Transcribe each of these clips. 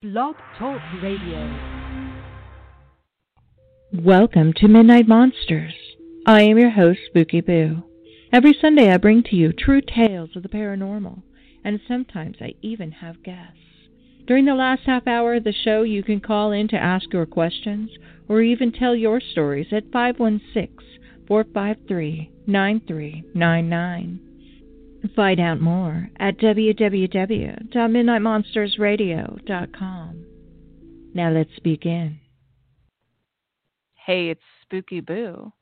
Blog Talk Radio. Welcome to Midnight Monsters. I am your host, Spooky Boo. Every Sunday I bring to you true tales of the paranormal, and sometimes I even have guests. During the last half hour of the show, you can call in to ask your questions or even tell your stories at 516 453 9399. Find out more at www.midnightmonstersradio.com. Now let's begin. Hey, it's Spooky Boo.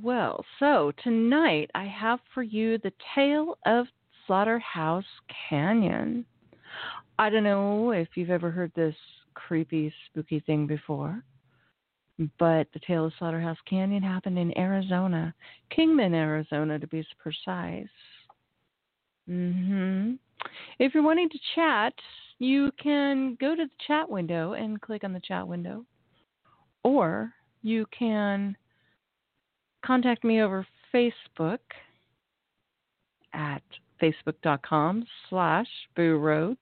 Well, so tonight I have for you the tale of Slaughterhouse Canyon. I don't know if you've ever heard this creepy, spooky thing before, but the tale of Slaughterhouse Canyon happened in Arizona, Kingman, Arizona to be precise. Mm-hmm. If you're wanting to chat, you can go to the chat window and click on the chat window. Or you can contact me over Facebook at facebook.com slash Boo Rhodes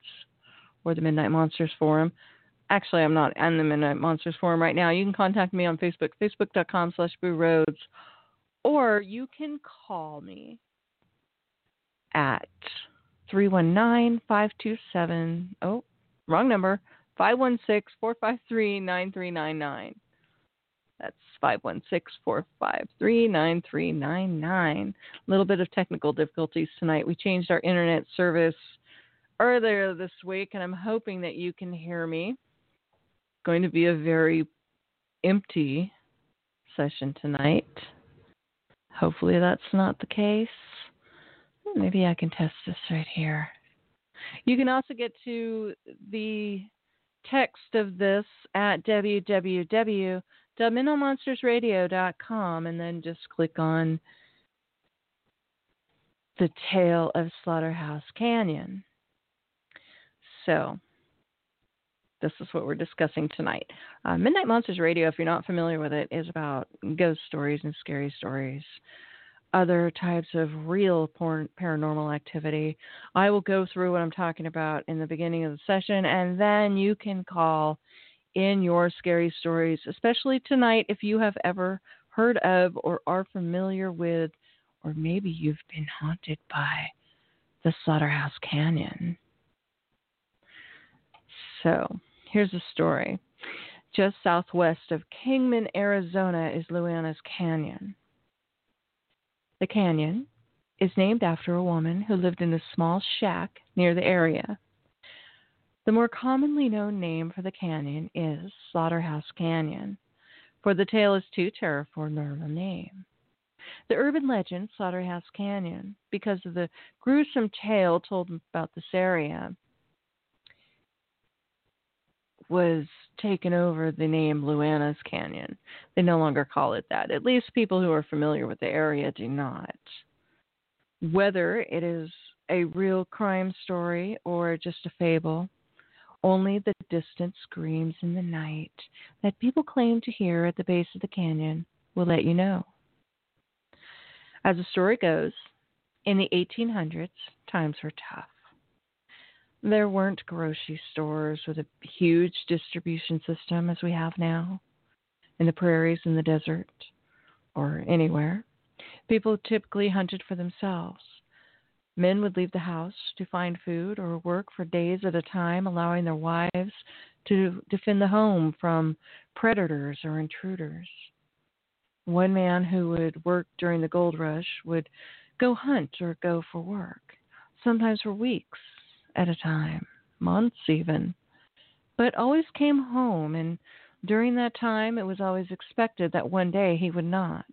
or the Midnight Monsters Forum. Actually, I'm not on the Midnight Monsters Forum right now. You can contact me on Facebook, facebook.com slash Boo Rhodes or you can call me at 319 527. Oh, wrong number. 516 453 9399. That's 516 453 9399. A little bit of technical difficulties tonight. We changed our internet service earlier this week, and I'm hoping that you can hear me. It's going to be a very empty session tonight. Hopefully, that's not the case. Maybe I can test this right here. You can also get to the text of this at www.midnightmonstersradio.com and then just click on the tale of Slaughterhouse Canyon. So, this is what we're discussing tonight. Uh, Midnight Monsters Radio, if you're not familiar with it, is about ghost stories and scary stories other types of real paranormal activity. I will go through what I'm talking about in the beginning of the session, and then you can call in your scary stories, especially tonight if you have ever heard of or are familiar with, or maybe you've been haunted by the Slaughterhouse Canyon. So, here's a story. Just southwest of Kingman, Arizona, is Luana's Canyon. The canyon is named after a woman who lived in a small shack near the area. The more commonly known name for the canyon is Slaughterhouse Canyon, for the tale is too terrible for a normal name. The urban legend Slaughterhouse Canyon, because of the gruesome tale told about this area, was taken over the name Luana's Canyon. They no longer call it that. At least people who are familiar with the area do not. Whether it is a real crime story or just a fable, only the distant screams in the night that people claim to hear at the base of the canyon will let you know. As the story goes, in the 1800s, times were tough. There weren't grocery stores with a huge distribution system as we have now in the prairies in the desert or anywhere. People typically hunted for themselves. Men would leave the house to find food or work for days at a time, allowing their wives to defend the home from predators or intruders. One man who would work during the gold rush would go hunt or go for work, sometimes for weeks at a time, months even, but always came home, and during that time it was always expected that one day he would not.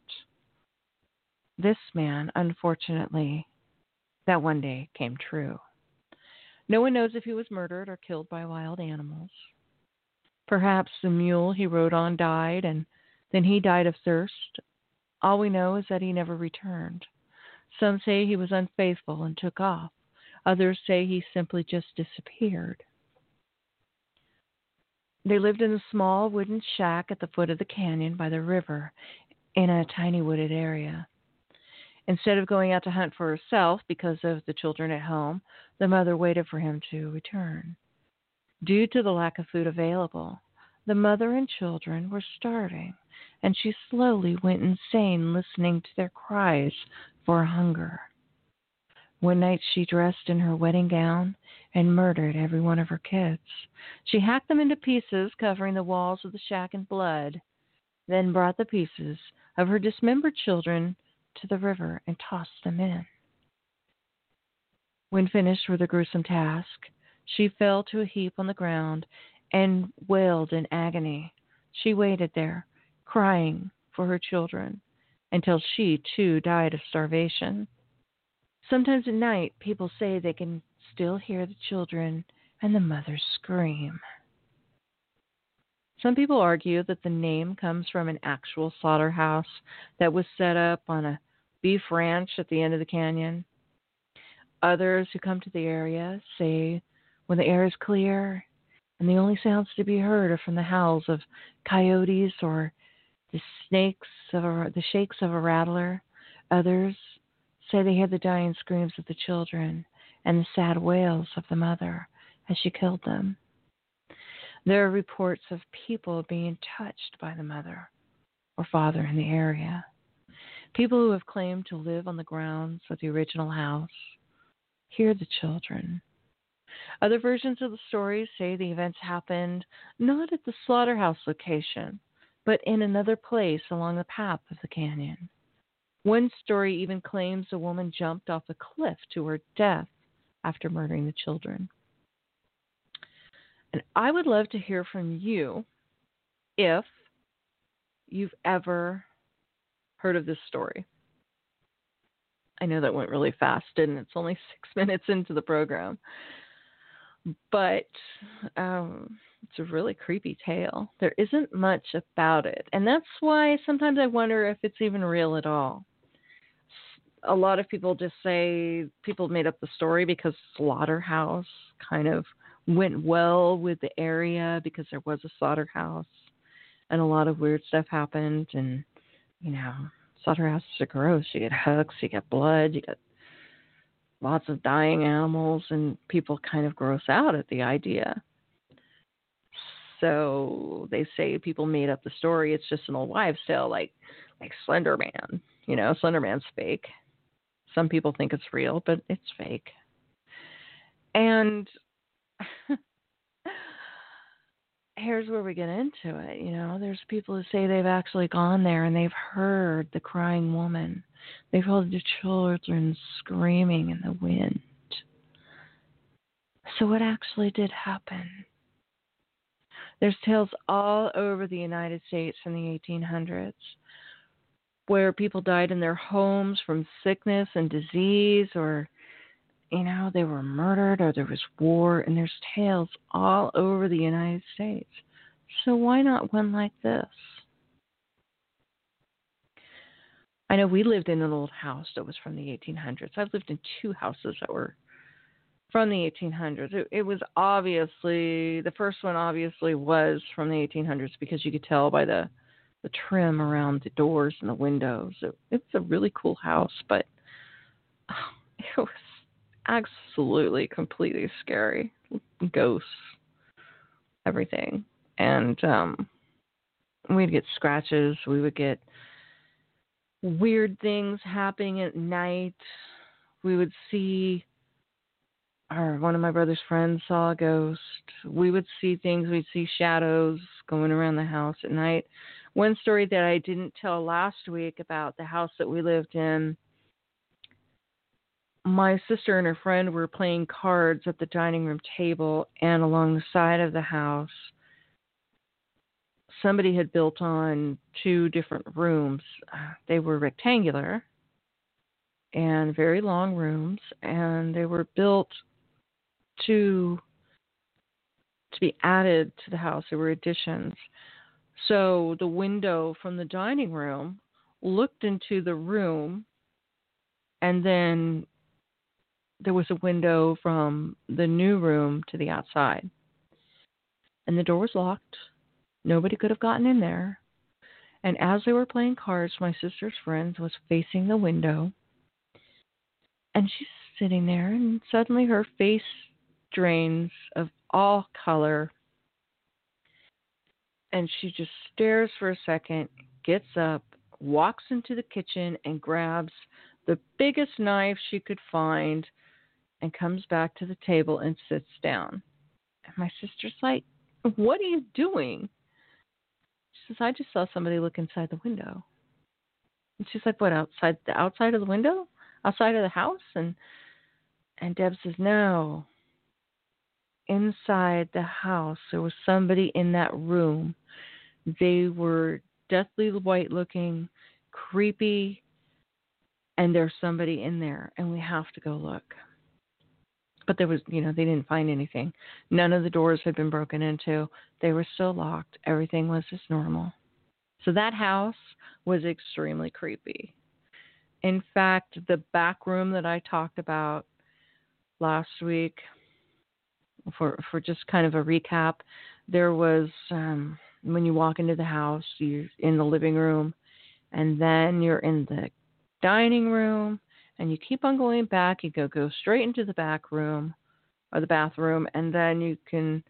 This man, unfortunately, that one day came true. No one knows if he was murdered or killed by wild animals. Perhaps the mule he rode on died, and then he died of thirst. All we know is that he never returned. Some say he was unfaithful and took off. Others say he simply just disappeared. They lived in a small wooden shack at the foot of the canyon by the river in a tiny wooded area. Instead of going out to hunt for herself because of the children at home, the mother waited for him to return. Due to the lack of food available, the mother and children were starving, and she slowly went insane listening to their cries for hunger. One night she dressed in her wedding gown and murdered every one of her kids. She hacked them into pieces, covering the walls of the shack in blood, then brought the pieces of her dismembered children to the river and tossed them in. When finished with her gruesome task, she fell to a heap on the ground and wailed in agony. She waited there, crying for her children, until she too died of starvation. Sometimes at night, people say they can still hear the children and the mothers scream. Some people argue that the name comes from an actual slaughterhouse that was set up on a beef ranch at the end of the canyon. Others who come to the area say when the air is clear and the only sounds to be heard are from the howls of coyotes or the snakes of a, the shakes of a rattler. Others say they hear the dying screams of the children and the sad wails of the mother as she killed them. There are reports of people being touched by the mother or father in the area. People who have claimed to live on the grounds of the original house hear the children. Other versions of the story say the events happened not at the slaughterhouse location, but in another place along the path of the canyon. One story even claims a woman jumped off a cliff to her death after murdering the children. And I would love to hear from you if you've ever heard of this story. I know that went really fast, and it's only six minutes into the program. But um, it's a really creepy tale. There isn't much about it. And that's why sometimes I wonder if it's even real at all a lot of people just say people made up the story because slaughterhouse kind of went well with the area because there was a slaughterhouse and a lot of weird stuff happened. And you know slaughterhouses are gross. You get hooks you get blood you get lots of dying animals and people kind of gross out at the idea. So they say people made up the story. It's just an old wives tale like like slender man you know slender man's fake some people think it's real, but it's fake. And here's where we get into it. You know, there's people who say they've actually gone there and they've heard the crying woman. They've heard the children screaming in the wind. So, what actually did happen? There's tales all over the United States from the 1800s where people died in their homes from sickness and disease or you know they were murdered or there was war and there's tales all over the United States. So why not one like this? I know we lived in an old house that was from the 1800s. I've lived in two houses that were from the 1800s. It, it, was obviously the first one obviously was from the 1800s because you could tell by the the trim around the doors and the windows. It, it's a really cool house, but it was absolutely completely scary. Ghosts, everything. And um we'd get scratches, we would get weird things happening at night. We would see or one of my brother's friends saw a ghost. We would see things, we'd see shadows going around the house at night. One story that I didn't tell last week about the house that we lived in my sister and her friend were playing cards at the dining room table, and along the side of the house, somebody had built on two different rooms. They were rectangular and very long rooms, and they were built to to be added to the house. There were additions. So the window from the dining room looked into the room, and then there was a window from the new room to the outside. And the door was locked. Nobody could have gotten in there. And as they were playing cards, my sister's friend was facing the window. And she's sitting there, and suddenly her face drains of all color. And she just stares for a second, gets up, walks into the kitchen, and grabs the biggest knife she could find and comes back to the table and sits down. And my sister's like, What are you doing? She says, I just saw somebody look inside the window. And she's like, What, outside the outside of the window? Outside of the house? And and Deb says, No. Inside the house there was somebody in that room. They were deathly white looking, creepy, and there's somebody in there and we have to go look. But there was you know they didn't find anything. None of the doors had been broken into. They were still locked. Everything was as normal. So that house was extremely creepy. In fact the back room that i talked about last week for for just kind of a recap there was um when you walk into the house you're in the living room and then you're in the dining room and you keep on going back. You go go straight into the back room or the bathroom, and then you can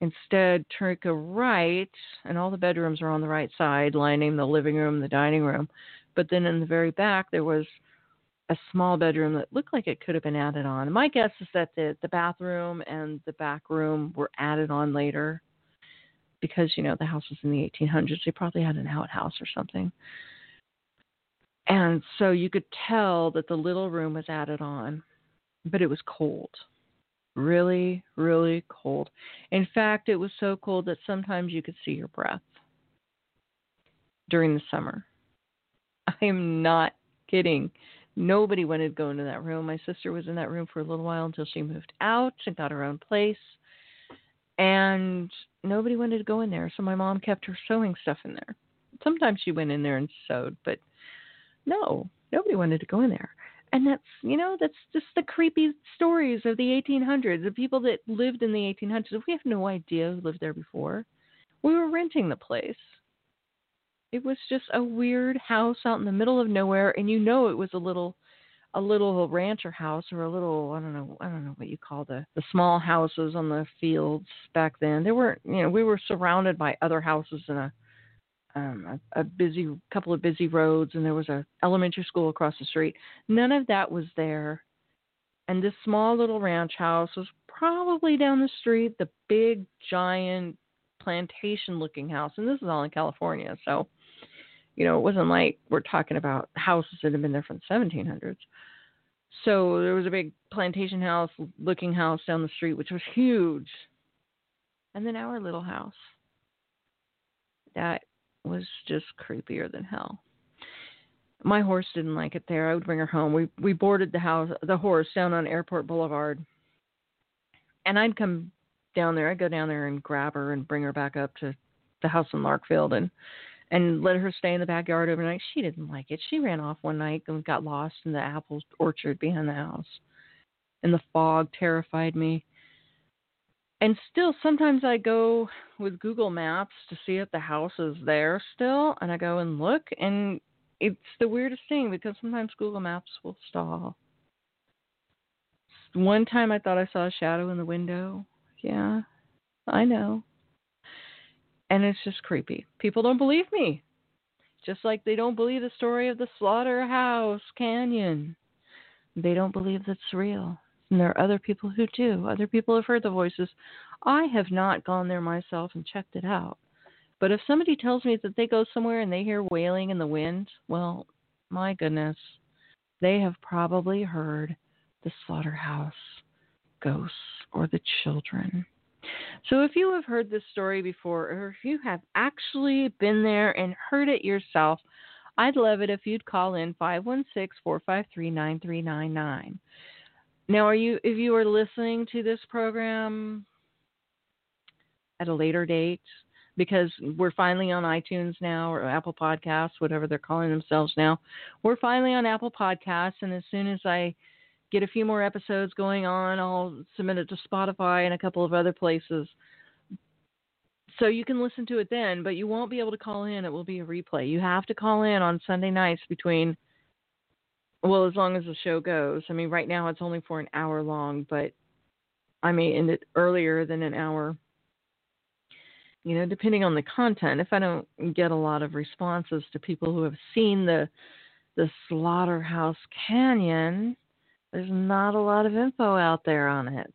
instead take a right, and all the bedrooms are on the right side, lining the living room, the dining room. But then in the very back, there was a small bedroom that looked like it could have been added on. My guess is that the the bathroom and the back room were added on later because you know the house was in the 1800s. They probably had an outhouse or something. And so you could tell that the little room was added on, but it was cold. Really, really cold. In fact, it was so cold that sometimes you could see your breath during the summer. I am not kidding. Nobody wanted to go into that room. My sister was in that room for a little while until she moved out and got her own place. And nobody wanted to go in there. So my mom kept her sewing stuff in there. Sometimes she went in there and sewed, but no, nobody wanted to go in there. And that's, you know, that's just the creepy stories of the 1800s, the people that lived in the 1800s. We have no idea who lived there before. We were renting the place. It was just a weird house out in the middle of nowhere, and you know it was a little a little rancher house or a little I don't know I don't know what you call the the small houses on the fields back then. There weren't you know we were surrounded by other houses in a um, a, a busy couple of busy roads, and there was a elementary school across the street. None of that was there, and this small little ranch house was probably down the street. The big giant plantation-looking house, and this is all in California, so you know it wasn't like we're talking about houses that had been there from the 1700s. So there was a big plantation house looking house down the street, which was huge. And then our little house that was just creepier than hell. My horse didn't like it there. I would bring her home. We we boarded the house the horse down on Airport Boulevard. And I'd come down there. I'd go down there and grab her and bring her back up to the house in Larkfield and and let her stay in the backyard overnight. She didn't like it. She ran off one night and got lost in the apple orchard behind the house. And the fog terrified me and still sometimes I go with Google Maps to see if the house is there still and I go and look and it's the weirdest thing because sometimes Google Maps will stall. One time I thought I saw a shadow in the window. Yeah. I know. And it's just creepy. People don't believe me. Just like they don't believe the story of the Slaughterhouse Canyon. They don't believe that's real. And there are other people who do. Other people have heard the voices. I have not gone there myself and checked it out. But if somebody tells me that they go somewhere and they hear wailing in the wind, well, my goodness, they have probably heard the slaughterhouse ghosts or the children. So if you have heard this story before, or if you have actually been there and heard it yourself, I'd love it if you'd call in 516 453 9399. Now, are you if you are listening to this program at a later date because we're finally on iTunes now or Apple Podcasts, whatever they're calling themselves now. We're finally on Apple Podcasts, and as soon as I get a few more episodes going on, I'll submit it to Spotify and a couple of other places. So you can listen to it then, but you won't be able to call in. It will be a replay. You have to call in on Sunday nights between well, as long as the show goes. I mean, right now it's only for an hour long, but I may end it earlier than an hour. You know, depending on the content. If I don't get a lot of responses to people who have seen the the Slaughterhouse Canyon, there's not a lot of info out there on it.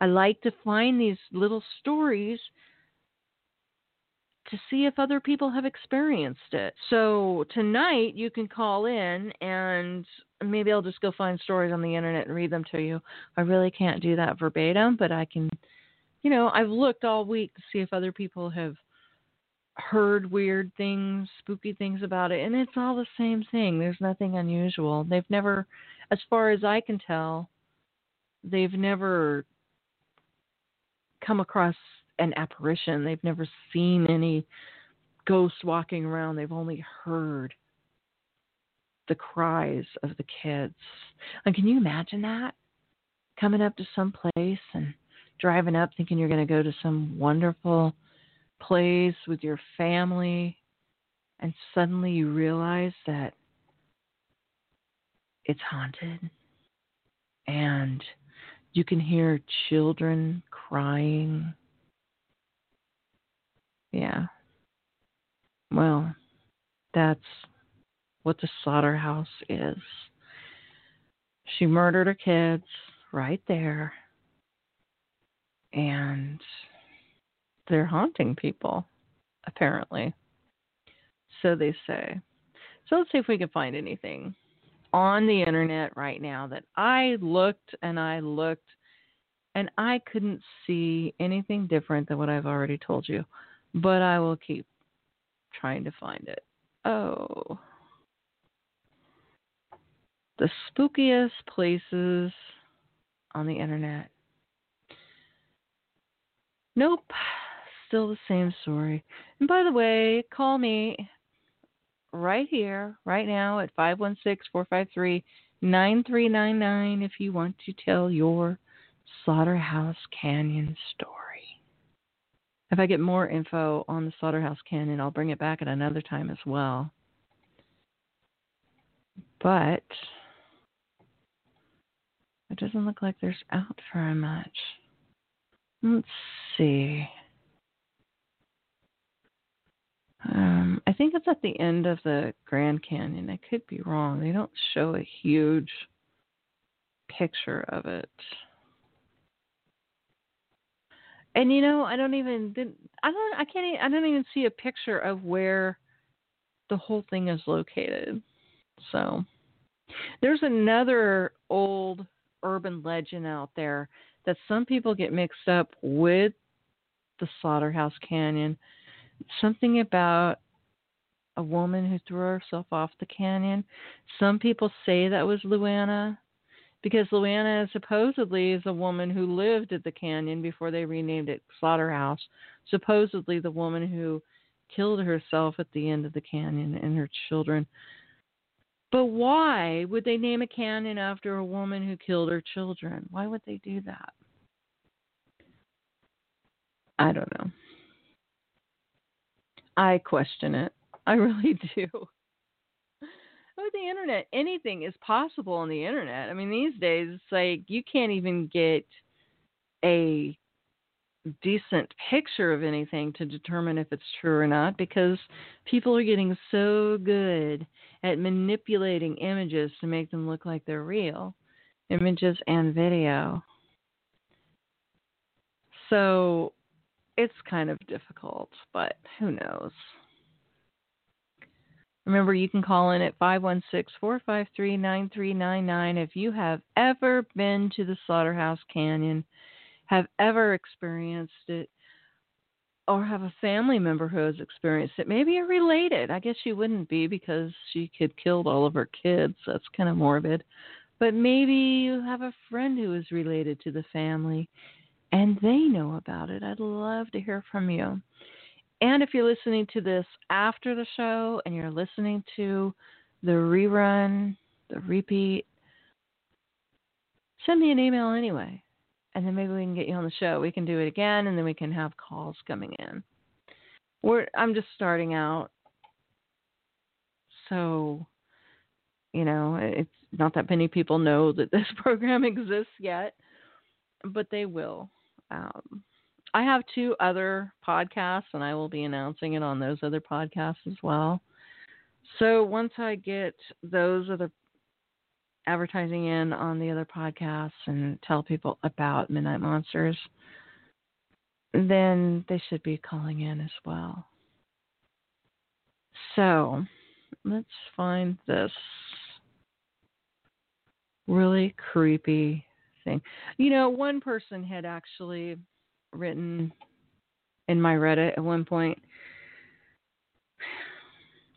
I like to find these little stories to see if other people have experienced it. So tonight you can call in and maybe I'll just go find stories on the internet and read them to you. I really can't do that verbatim, but I can, you know, I've looked all week to see if other people have heard weird things, spooky things about it, and it's all the same thing. There's nothing unusual. They've never, as far as I can tell, they've never come across an apparition. They've never seen any ghosts walking around. They've only heard the cries of the kids. And can you imagine that? Coming up to some place and driving up thinking you're going to go to some wonderful place with your family, and suddenly you realize that it's haunted and you can hear children crying yeah. Well, that's what the slaughterhouse is. She murdered her kids right there. And they're haunting people, apparently. So they say. So let's see if we can find anything on the internet right now that I looked and I looked and I couldn't see anything different than what I've already told you but I will keep trying to find it. Oh. The spookiest places on the internet. Nope. Still the same story. And by the way, call me right here, right now at 516 453 9399 if you want to tell your Slaughterhouse Canyon story. If I get more info on the Slaughterhouse Canyon, I'll bring it back at another time as well. But it doesn't look like there's out very much. Let's see. Um, think it's at the end of the Grand Canyon. I could be wrong. They don't show a huge picture of it. And you know, I don't even I don't I can't I don't even see a picture of where the whole thing is located. So there's another old urban legend out there that some people get mixed up with the Slaughterhouse Canyon. Something about a woman who threw herself off the canyon. Some people say that was Luana because Luana supposedly is a woman who lived at the canyon before they renamed it Slaughterhouse. Supposedly the woman who killed herself at the end of the canyon and her children. But why would they name a canyon after a woman who killed her children? Why would they do that? I don't know. I question it. I really do with the internet, anything is possible on the internet. I mean, these days it's like you can't even get a decent picture of anything to determine if it's true or not because people are getting so good at manipulating images to make them look like they're real images and video. So it's kind of difficult, but who knows? Remember, you can call in at 516 453 9399 if you have ever been to the Slaughterhouse Canyon, have ever experienced it, or have a family member who has experienced it. Maybe you're related. I guess you wouldn't be because she had killed all of her kids. That's kind of morbid. But maybe you have a friend who is related to the family and they know about it. I'd love to hear from you. And if you're listening to this after the show and you're listening to the rerun, the repeat, send me an email anyway. And then maybe we can get you on the show. We can do it again and then we can have calls coming in. We're I'm just starting out. So, you know, it's not that many people know that this program exists yet. but they will. Um, I have two other podcasts, and I will be announcing it on those other podcasts as well. So once I get those other advertising in on the other podcasts and tell people about Midnight Monsters, then they should be calling in as well. So let's find this really creepy thing. You know, one person had actually written in my Reddit at one point.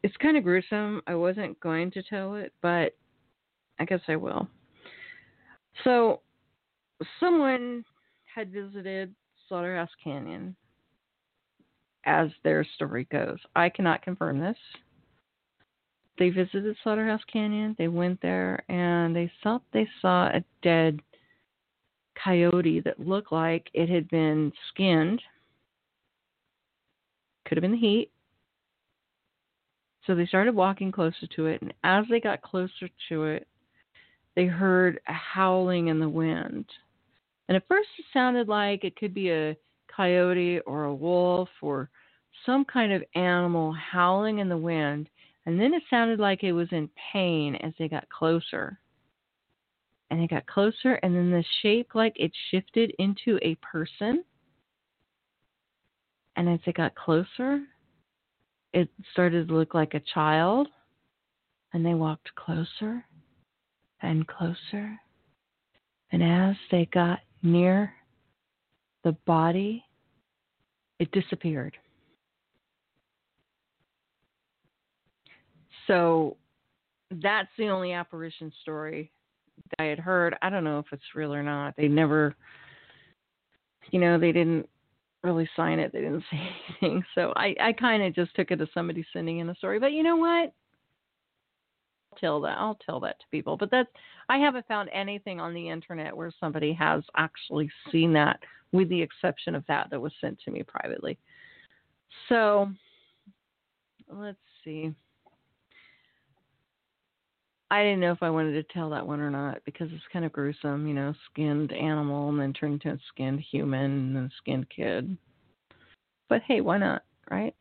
It's kind of gruesome. I wasn't going to tell it, but I guess I will. So, someone had visited Slaughterhouse Canyon, as their story goes. I cannot confirm this. They visited Slaughterhouse Canyon. They went there and they thought they saw a dead coyote that looked like it had been skinned. Could have been the heat. So they started walking closer to it, and as they got closer to it, they heard a howling in the wind. And at first it sounded like it could be a coyote or a wolf or some kind of animal howling in the wind. And then it sounded like it was in pain as they got closer and it got closer and then the shape like it shifted into a person. And as it got closer it started to look like a child and they walked closer and closer. And as they got near the body it disappeared. So that's the only apparition story I had heard. I don't know if it's real or not. They never, you know, they didn't really sign it. They didn't say anything. So I, I kind of just took it as somebody sending in a story. But you know what? I'll tell that. I'll tell that to people. But that's I haven't found anything on the internet where somebody has actually seen that, with the exception of that that was sent to me privately. So let's see. I didn't know if I wanted to tell that one or not because it's kind of gruesome, you know, skinned animal and then turned into a skinned human and then skinned kid. But hey, why not, right?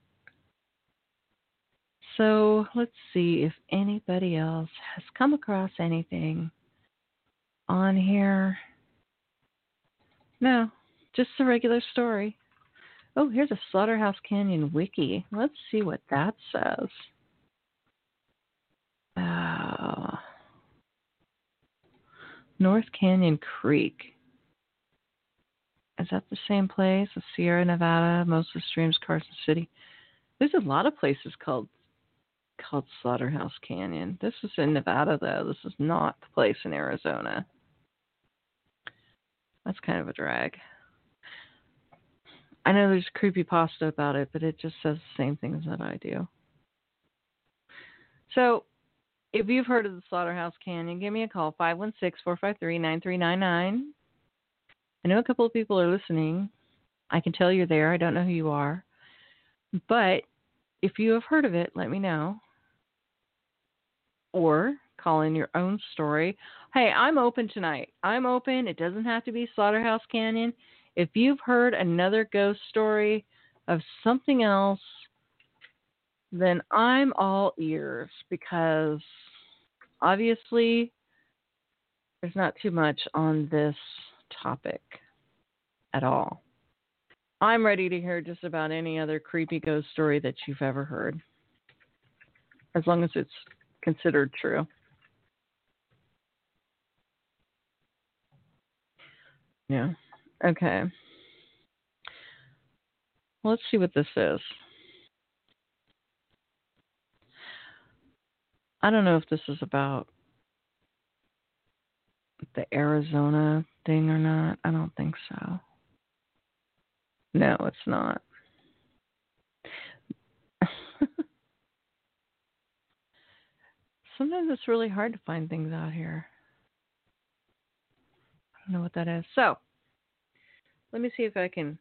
So let's see if anybody else has come across anything on here. No, just a regular story. Oh, here's a Slaughterhouse Canyon wiki. Let's see what that says. Uh, North Canyon Creek. Is that the same place? The Sierra Nevada, Moses Streams, Carson City. There's a lot of places called called Slaughterhouse Canyon. This is in Nevada though. This is not the place in Arizona. That's kind of a drag. I know there's creepy pasta about it, but it just says the same things that I do. So if you've heard of the Slaughterhouse Canyon, give me a call, 516 453 9399. I know a couple of people are listening. I can tell you're there. I don't know who you are. But if you have heard of it, let me know. Or call in your own story. Hey, I'm open tonight. I'm open. It doesn't have to be Slaughterhouse Canyon. If you've heard another ghost story of something else then I'm all ears because obviously there's not too much on this topic at all. I'm ready to hear just about any other creepy ghost story that you've ever heard, as long as it's considered true. Yeah. Okay. let's see what this is. I don't know if this is about the Arizona thing or not. I don't think so. No, it's not. Sometimes it's really hard to find things out here. I don't know what that is. So, let me see if I can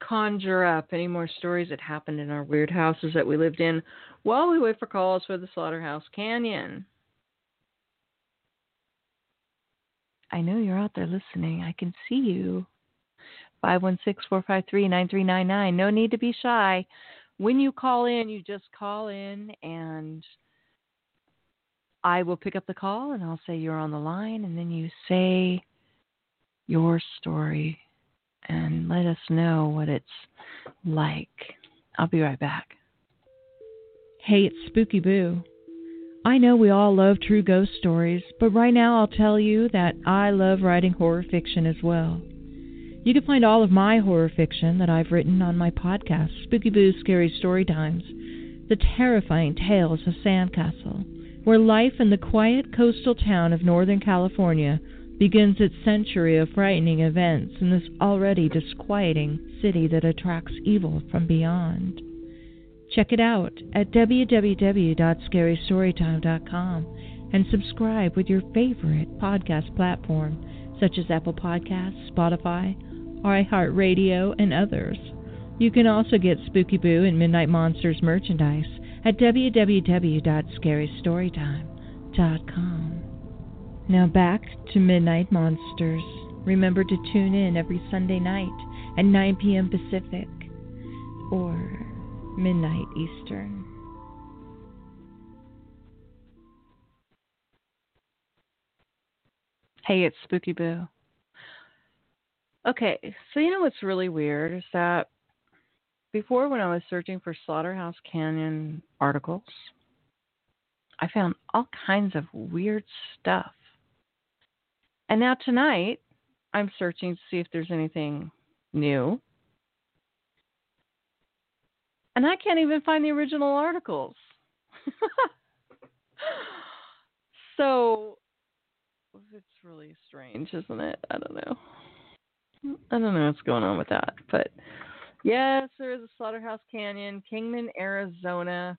conjure up any more stories that happened in our weird houses that we lived in while we wait for calls for the Slaughterhouse Canyon. I know you're out there listening. I can see you. 516-453-9399. No need to be shy. When you call in, you just call in and I will pick up the call and I'll say you're on the line and then you say your story and let us know what it's like. I'll be right back. Hey, it's Spooky Boo. I know we all love true ghost stories, but right now I'll tell you that I love writing horror fiction as well. You can find all of my horror fiction that I've written on my podcast, Spooky Boo's Scary Story Times, the terrifying tales of Sandcastle, where life in the quiet coastal town of Northern California begins its century of frightening events in this already disquieting city that attracts evil from beyond. Check it out at www.scarystorytime.com and subscribe with your favorite podcast platform, such as Apple Podcasts, Spotify, iHeartRadio, and others. You can also get Spooky Boo and Midnight Monsters merchandise at www.scarystorytime.com. Now back to Midnight Monsters. Remember to tune in every Sunday night at 9 p.m. Pacific or midnight Eastern. Hey, it's Spooky Boo. Okay, so you know what's really weird is that before, when I was searching for Slaughterhouse Canyon articles, I found all kinds of weird stuff. And now tonight, I'm searching to see if there's anything new. And I can't even find the original articles. so it's really strange, isn't it? I don't know. I don't know what's going on with that. But yes, there is a Slaughterhouse Canyon, Kingman, Arizona.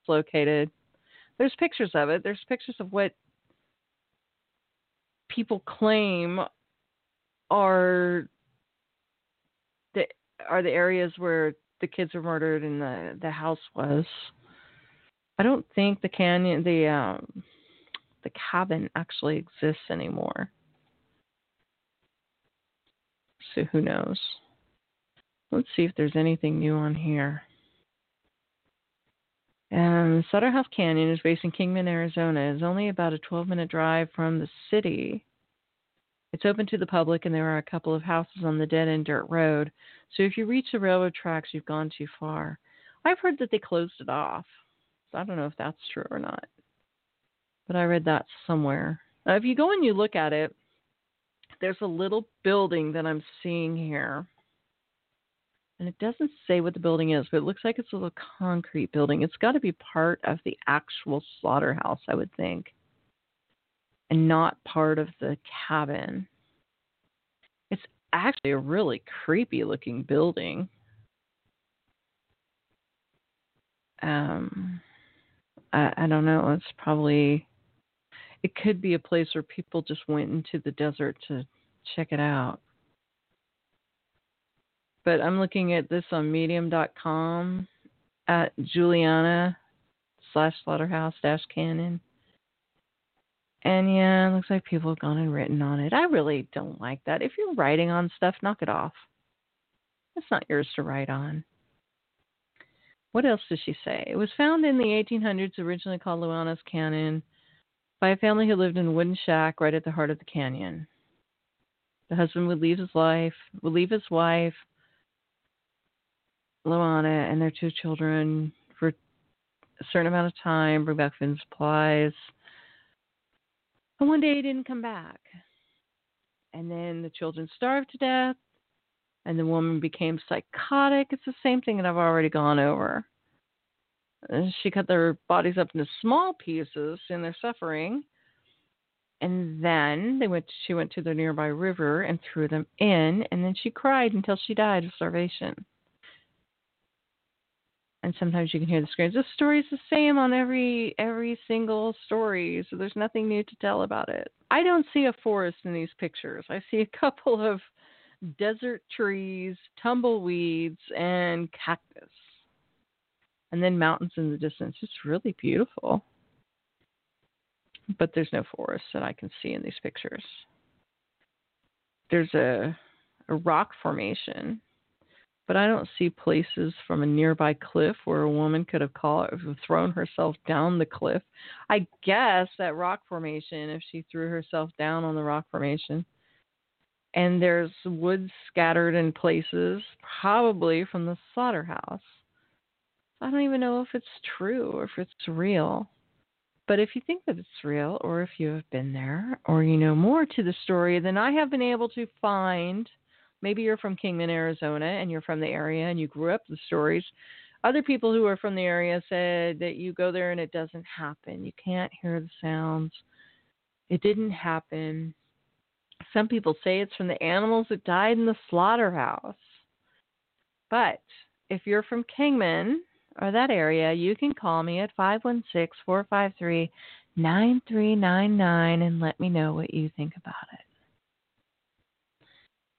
It's located. There's pictures of it. There's pictures of what people claim are the are the areas where the kids were murdered and the the house was. I don't think the canyon the um the cabin actually exists anymore. So who knows? Let's see if there's anything new on here. Um, Slaughterhouse Canyon is based in Kingman, Arizona. It's only about a 12 minute drive from the city. It's open to the public, and there are a couple of houses on the dead end dirt road. So if you reach the railroad tracks, you've gone too far. I've heard that they closed it off. So I don't know if that's true or not. But I read that somewhere. Now, if you go and you look at it, there's a little building that I'm seeing here. And it doesn't say what the building is, but it looks like it's a little concrete building. It's got to be part of the actual slaughterhouse, I would think and not part of the cabin. It's actually a really creepy looking building. Um, I, I don't know. It's probably, it could be a place where people just went into the desert to check it out. But I'm looking at this on medium.com at Juliana slash slaughterhouse dash canyon. And yeah, it looks like people have gone and written on it. I really don't like that. If you're writing on stuff, knock it off. It's not yours to write on. What else does she say? It was found in the 1800s, originally called Luana's Canyon, by a family who lived in a wooden shack right at the heart of the canyon. The husband would leave his life, would leave his wife, Luana, and their two children for a certain amount of time, bring back food and supplies and one day he didn't come back. And then the children starved to death, and the woman became psychotic. It's the same thing that I've already gone over. She cut their bodies up into small pieces in their suffering. And then they went she went to the nearby river and threw them in and then she cried until she died of starvation and sometimes you can hear the screams. The story's the same on every every single story, so there's nothing new to tell about it. I don't see a forest in these pictures. I see a couple of desert trees, tumbleweeds, and cactus. And then mountains in the distance. It's really beautiful. But there's no forest that I can see in these pictures. there's a, a rock formation, but I don't see places from a nearby cliff where a woman could have called, thrown herself down the cliff. I guess that rock formation, if she threw herself down on the rock formation, and there's wood scattered in places, probably from the slaughterhouse. I don't even know if it's true or if it's real. But if you think that it's real, or if you have been there, or you know more to the story than I have been able to find, maybe you're from Kingman, Arizona, and you're from the area and you grew up the stories. Other people who are from the area said that you go there and it doesn't happen. You can't hear the sounds. It didn't happen. Some people say it's from the animals that died in the slaughterhouse. But if you're from Kingman or that area, you can call me at 516 453 9399 and let me know what you think about it.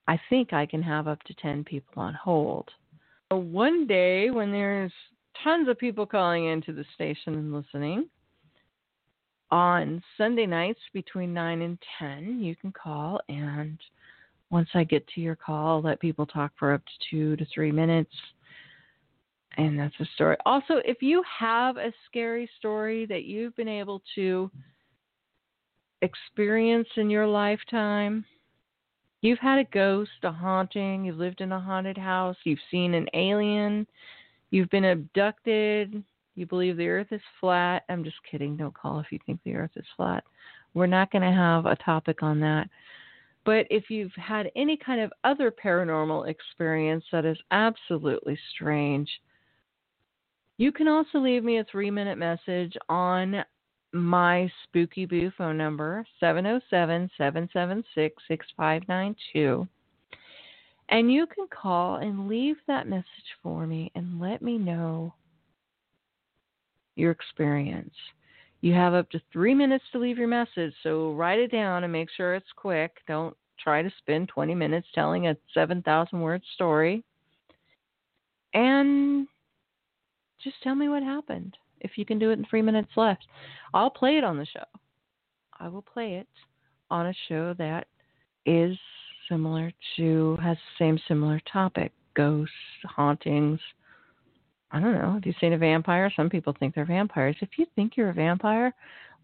I think I can have up to 10 people on hold. So one day when there's tons of people calling into the station and listening, on Sunday nights between 9 and 10, you can call. And once I get to your call, I'll let people talk for up to two to three minutes. And that's a story. Also, if you have a scary story that you've been able to experience in your lifetime, you've had a ghost, a haunting, you've lived in a haunted house, you've seen an alien, you've been abducted, you believe the earth is flat. I'm just kidding. Don't call if you think the earth is flat. We're not going to have a topic on that. But if you've had any kind of other paranormal experience that is absolutely strange, you can also leave me a three minute message on my Spooky Boo phone number, 707 776 6592. And you can call and leave that message for me and let me know your experience. You have up to three minutes to leave your message, so write it down and make sure it's quick. Don't try to spend 20 minutes telling a 7,000 word story. And just tell me what happened. If you can do it in three minutes left, I'll play it on the show. I will play it on a show that is similar to, has the same similar topic ghosts, hauntings, I don't know. Have you seen a vampire? Some people think they're vampires. If you think you're a vampire,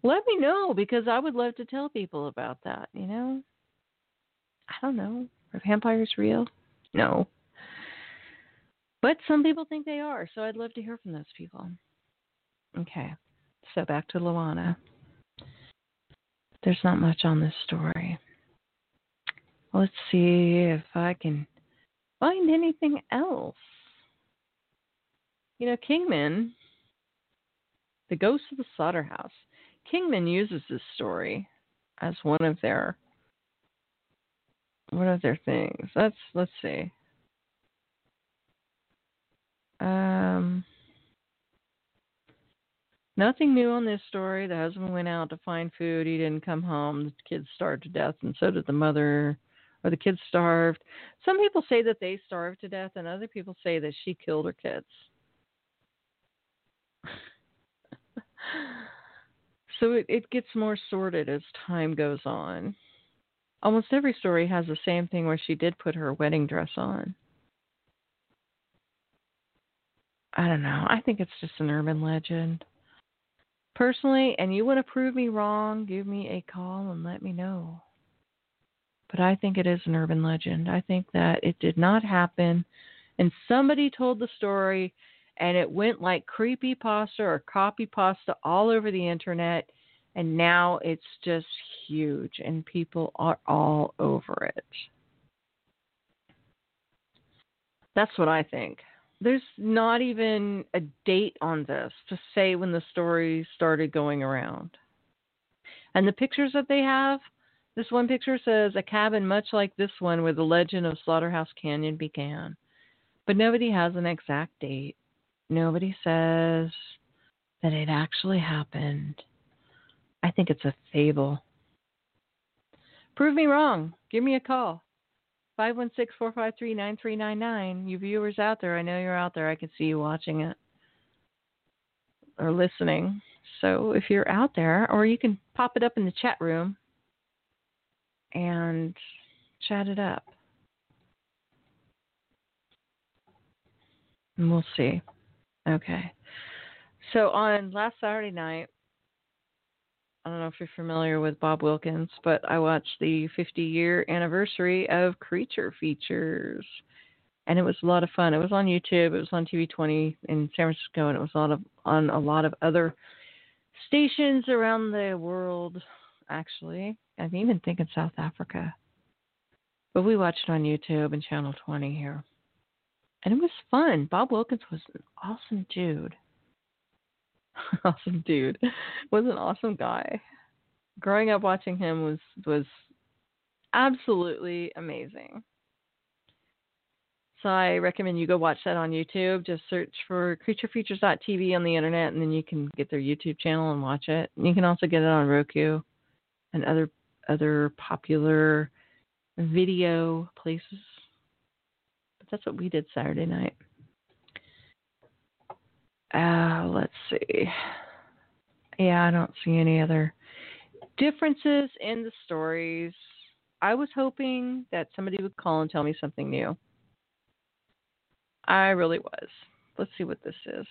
let me know because I would love to tell people about that, you know? I don't know. Are vampires real? No. But some people think they are, so I'd love to hear from those people. Okay. So back to Luana. There's not much on this story. Let's see if I can find anything else. You know, Kingman, the ghost of the slaughterhouse, Kingman uses this story as one of their one of their things. Let's let's see. Um, nothing new on this story. The husband went out to find food. He didn't come home. The kids starved to death, and so did the mother. Or the kids starved. Some people say that they starved to death, and other people say that she killed her kids. so it, it gets more sorted as time goes on. Almost every story has the same thing where she did put her wedding dress on. I don't know. I think it's just an urban legend. Personally, and you want to prove me wrong, give me a call and let me know. But I think it is an urban legend. I think that it did not happen and somebody told the story and it went like creepy pasta or copy pasta all over the internet and now it's just huge and people are all over it that's what i think there's not even a date on this to say when the story started going around and the pictures that they have this one picture says a cabin much like this one where the legend of slaughterhouse canyon began but nobody has an exact date Nobody says that it actually happened. I think it's a fable. Prove me wrong. Give me a call. 516 453 9399. You viewers out there, I know you're out there. I can see you watching it or listening. So if you're out there, or you can pop it up in the chat room and chat it up. And we'll see. Okay. So on last Saturday night, I don't know if you're familiar with Bob Wilkins, but I watched the 50 year anniversary of Creature Features. And it was a lot of fun. It was on YouTube. It was on TV 20 in San Francisco, and it was a lot of, on a lot of other stations around the world, actually. I'm even thinking South Africa. But we watched it on YouTube and Channel 20 here. And it was fun. Bob Wilkins was an awesome dude. awesome dude. Was an awesome guy. Growing up watching him was was absolutely amazing. So I recommend you go watch that on YouTube. Just search for creaturefeatures.tv on the internet and then you can get their YouTube channel and watch it. And you can also get it on Roku and other other popular video places. But that's what we did Saturday night. Uh, let's see. Yeah, I don't see any other differences in the stories. I was hoping that somebody would call and tell me something new. I really was. Let's see what this is.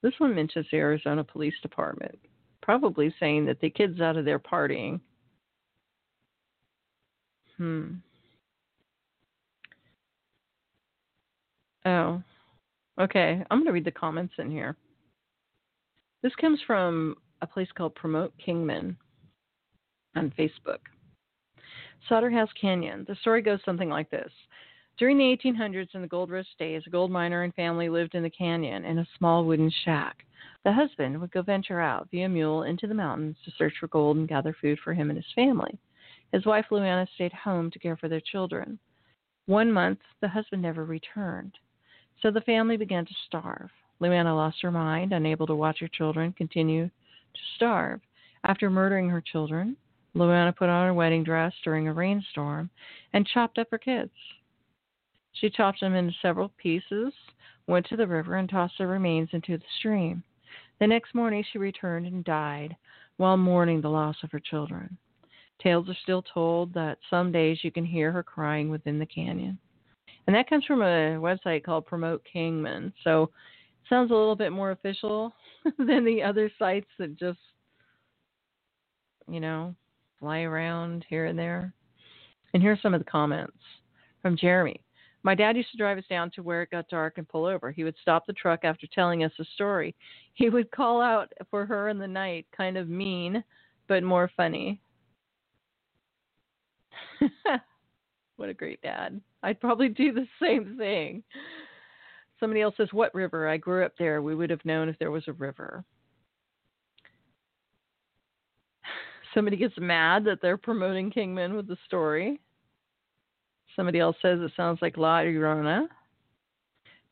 This one mentions the Arizona Police Department, probably saying that the kid's out of there partying. Hmm. Oh, Okay, I'm going to read the comments in here. This comes from a place called Promote Kingman on Facebook. Slaughterhouse Canyon. The story goes something like this. During the 1800s in the gold rush days, a gold miner and family lived in the canyon in a small wooden shack. The husband would go venture out via mule into the mountains to search for gold and gather food for him and his family. His wife Luana stayed home to care for their children. One month, the husband never returned. So the family began to starve. Luana lost her mind, unable to watch her children continue to starve. After murdering her children, Luana put on her wedding dress during a rainstorm and chopped up her kids. She chopped them into several pieces, went to the river, and tossed the remains into the stream. The next morning, she returned and died while mourning the loss of her children. Tales are still told that some days you can hear her crying within the canyon. And that comes from a website called Promote Kingman. So it sounds a little bit more official than the other sites that just, you know, fly around here and there. And here's some of the comments from Jeremy. My dad used to drive us down to where it got dark and pull over. He would stop the truck after telling us a story. He would call out for her in the night, kind of mean, but more funny. what a great dad. I'd probably do the same thing. Somebody else says, What river? I grew up there. We would have known if there was a river. Somebody gets mad that they're promoting Kingman with the story. Somebody else says it sounds like La Llorona.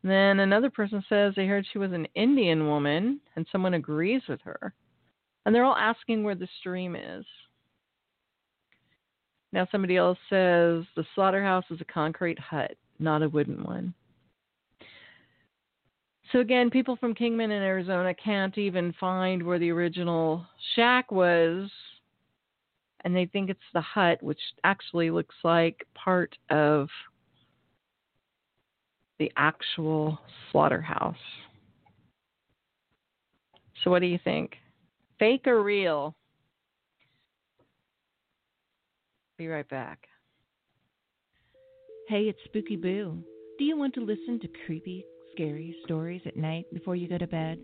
Then another person says they heard she was an Indian woman, and someone agrees with her. And they're all asking where the stream is. Now somebody else says the slaughterhouse is a concrete hut, not a wooden one. So again, people from Kingman in Arizona can't even find where the original shack was, and they think it's the hut, which actually looks like part of the actual slaughterhouse. So what do you think? Fake or real? Be right back. Hey, it's Spooky Boo. Do you want to listen to creepy, scary stories at night before you go to bed?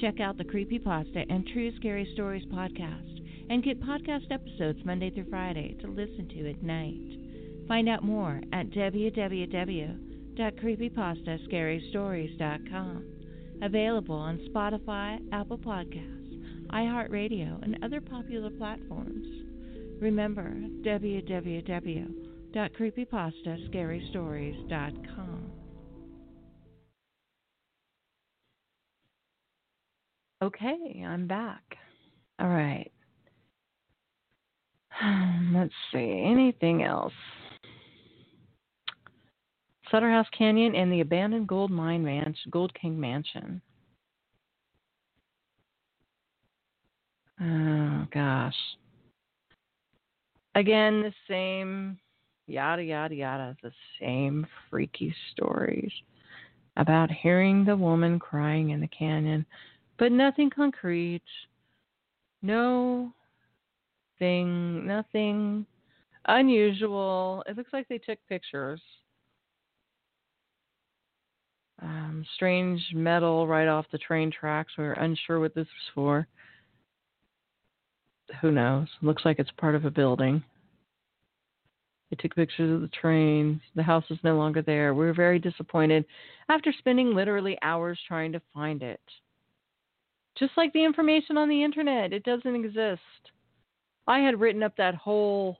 Check out the Creepy Pasta and True Scary Stories podcast and get podcast episodes Monday through Friday to listen to at night. Find out more at www.creepypastascarystories.com. Available on Spotify, Apple Podcasts, iHeartRadio, and other popular platforms. Remember www.creepypastascarystories.com. Okay, I'm back. All right. Let's see. Anything else? Sutter House Canyon and the abandoned gold mine ranch, Gold King Mansion. Oh gosh. Again, the same yada, yada, yada. The same freaky stories about hearing the woman crying in the canyon, but nothing concrete. No thing, nothing unusual. It looks like they took pictures. Um, strange metal right off the train tracks. We are unsure what this was for. Who knows? Looks like it's part of a building. They took pictures of the train. The house is no longer there. We were very disappointed after spending literally hours trying to find it. Just like the information on the internet, it doesn't exist. I had written up that whole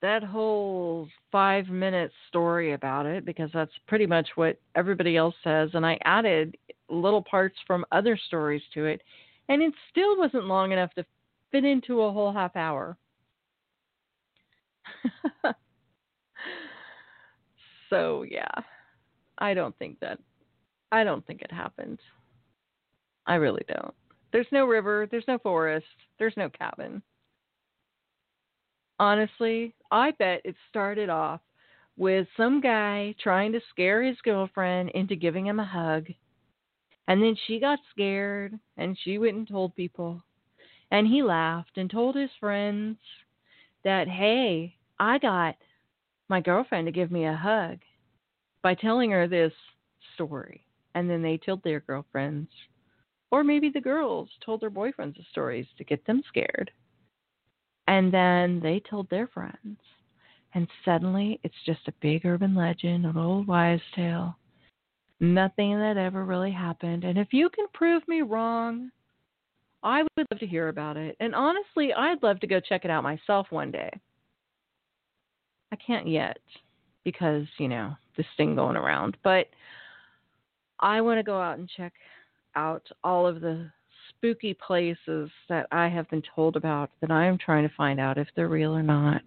that whole five minute story about it because that's pretty much what everybody else says and I added little parts from other stories to it and it still wasn't long enough to fit into a whole half hour. so yeah, I don't think that I don't think it happened. I really don't. There's no river, there's no forest, there's no cabin. Honestly, I bet it started off with some guy trying to scare his girlfriend into giving him a hug. And then she got scared and she went and told people. And he laughed and told his friends that, hey, I got my girlfriend to give me a hug by telling her this story. And then they told their girlfriends. Or maybe the girls told their boyfriends the stories to get them scared. And then they told their friends. And suddenly it's just a big urban legend, an old wives' tale. Nothing that ever really happened. And if you can prove me wrong, I would love to hear about it. And honestly, I'd love to go check it out myself one day. I can't yet because, you know, this thing going around. But I want to go out and check out all of the spooky places that I have been told about that I am trying to find out if they're real or not.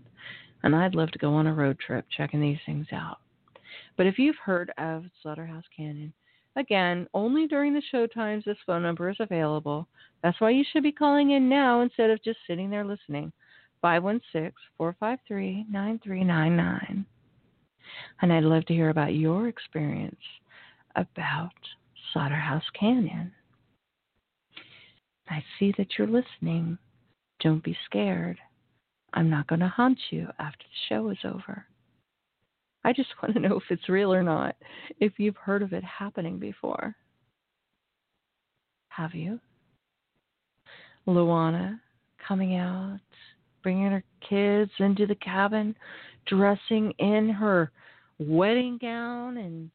And I'd love to go on a road trip checking these things out. But if you've heard of Slaughterhouse Canyon, again, only during the show times this phone number is available. That's why you should be calling in now instead of just sitting there listening. 516 453 9399. And I'd love to hear about your experience about Slaughterhouse Canyon. I see that you're listening. Don't be scared. I'm not going to haunt you after the show is over. I just want to know if it's real or not, if you've heard of it happening before. Have you? Luana coming out bringing her kids into the cabin, dressing in her wedding gown and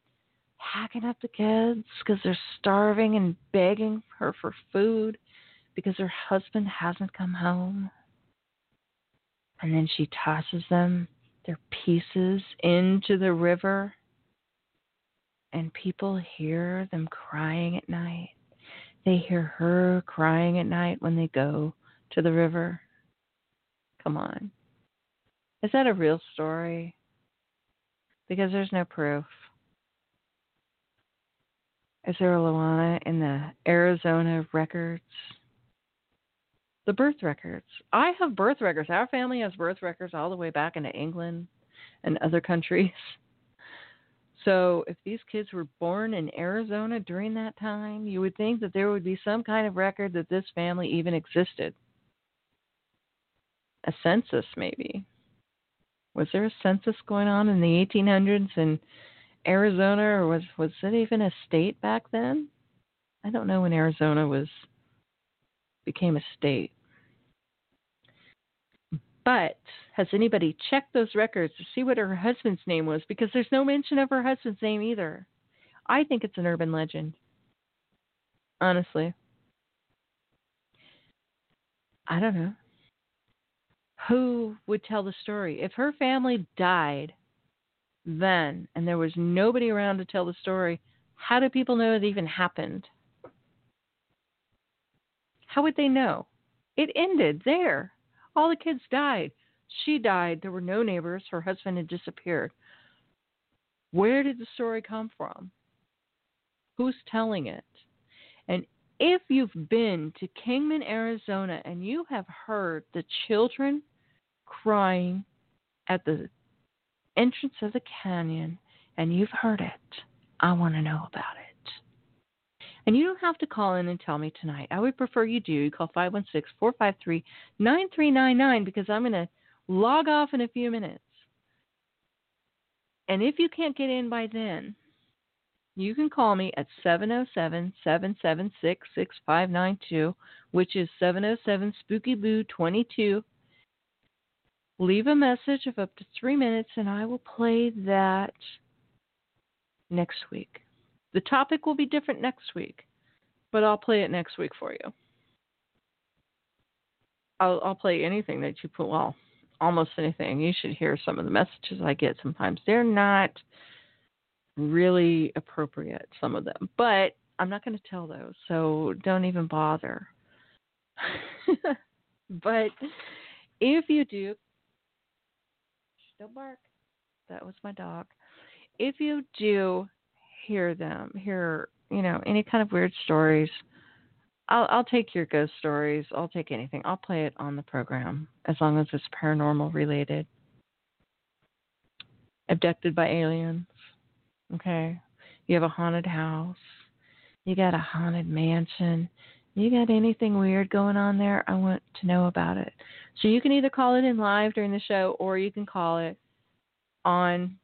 hacking up the kids because they're starving and begging her for food because her husband hasn't come home. And then she tosses them, their pieces, into the river. And people hear them crying at night. They hear her crying at night when they go to the river. Come on. Is that a real story? Because there's no proof. Is there a Luana in the Arizona records? The birth records. I have birth records. Our family has birth records all the way back into England and other countries. So if these kids were born in Arizona during that time, you would think that there would be some kind of record that this family even existed a census, maybe. Was there a census going on in the 1800s in Arizona, or was was it even a state back then? I don't know when Arizona was became a state. But has anybody checked those records to see what her husband's name was? Because there's no mention of her husband's name either. I think it's an urban legend. Honestly. I don't know who would tell the story? If her family died then and there was nobody around to tell the story, how do people know it even happened? How would they know? It ended there. All the kids died. She died. There were no neighbors. Her husband had disappeared. Where did the story come from? Who's telling it? And if you've been to Kingman, Arizona, and you have heard the children crying at the entrance of the canyon and you've heard it, I want to know about it. And you don't have to call in and tell me tonight. I would prefer you do. You call 516 453 9399 because I'm going to log off in a few minutes. And if you can't get in by then, you can call me at 707 776 6592, which is 707 Spooky Boo 22. Leave a message of up to three minutes, and I will play that next week. The topic will be different next week, but I'll play it next week for you. I'll, I'll play anything that you put. Well, almost anything. You should hear some of the messages I get sometimes. They're not really appropriate, some of them, but I'm not going to tell those, so don't even bother. but if you do, don't bark. That was my dog. If you do hear them, hear, you know, any kind of weird stories, I'll, I'll take your ghost stories. I'll take anything. I'll play it on the program as long as it's paranormal related. Abducted by aliens. Okay. You have a haunted house. You got a haunted mansion. You got anything weird going on there? I want to know about it. So you can either call it in live during the show or you can call it on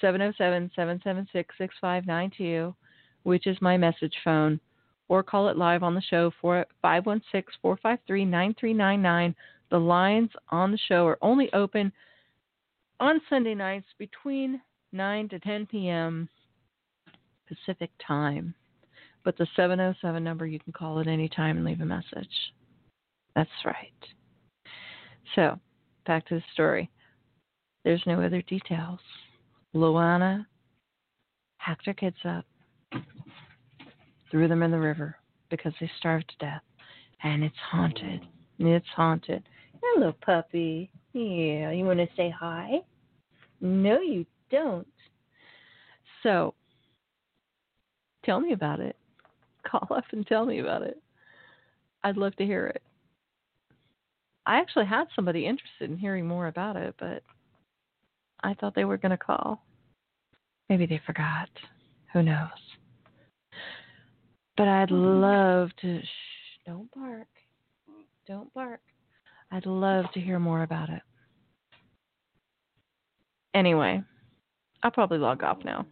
707 776 6592, which is my message phone or call it live on the show for 516 453 9399. The lines on the show are only open on Sunday nights between 9 to 10 p.m. Pacific time. But the 707 number, you can call at any time and leave a message. That's right. So, back to the story. There's no other details. Luana hacked her kids up threw them in the river because they starved to death. And it's haunted. It's haunted. Hello, puppy. Yeah, you want to say hi? No, you don't. So, tell me about it. Call up and tell me about it. I'd love to hear it. I actually had somebody interested in hearing more about it, but I thought they were going to call. Maybe they forgot. Who knows? But I'd mm-hmm. love to. Shh, don't bark. Don't bark. I'd love to hear more about it. Anyway, I'll probably log off now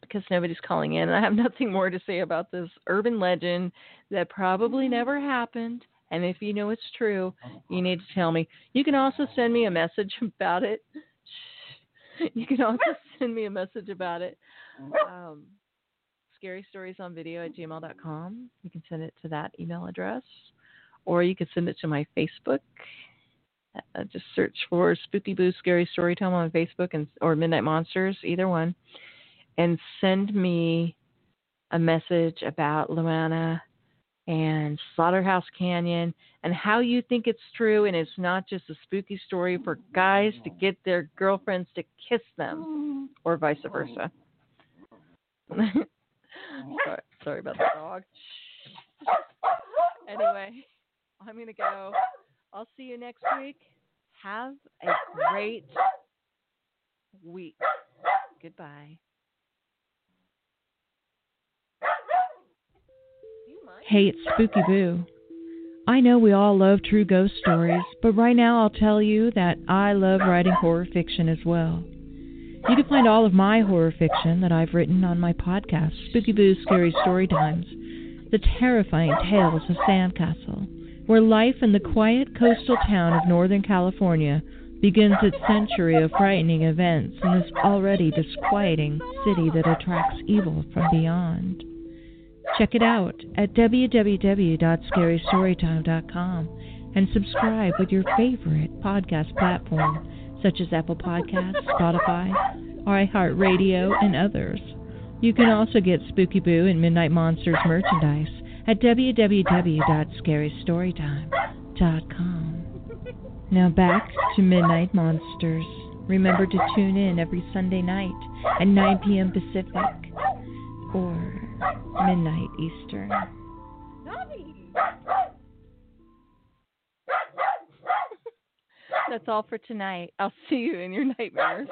because nobody's calling in. And I have nothing more to say about this urban legend that probably never happened. And if you know it's true, you need to tell me. You can also send me a message about it. You can also send me a message about it. Um, scary stories on video at gmail.com. You can send it to that email address, or you can send it to my Facebook. Uh, just search for Spooky Boo Scary Storytime on Facebook and or Midnight Monsters, either one, and send me a message about Luana and Slaughterhouse Canyon and how you think it's true and it's not just a spooky story for guys to get their girlfriends to kiss them or vice versa. sorry, sorry about the dog. Anyway, I'm going to go. I'll see you next week. Have a great week. Goodbye. Hey, it's Spooky Boo. I know we all love true ghost stories, but right now I'll tell you that I love writing horror fiction as well. You can find all of my horror fiction that I've written on my podcast, Spooky Boo's Scary Story Times, the terrifying tales of Sandcastle, where life in the quiet coastal town of Northern California begins its century of frightening events in this already disquieting city that attracts evil from beyond. Check it out at www.scarystorytime.com and subscribe with your favorite podcast platform such as Apple Podcasts, Spotify, iHeartRadio, and others. You can also get Spooky Boo and Midnight Monsters merchandise at www.scarystorytime.com. Now back to Midnight Monsters. Remember to tune in every Sunday night at 9 p.m. Pacific or midnight Eastern. that's all for tonight. I'll see you in your nightmares.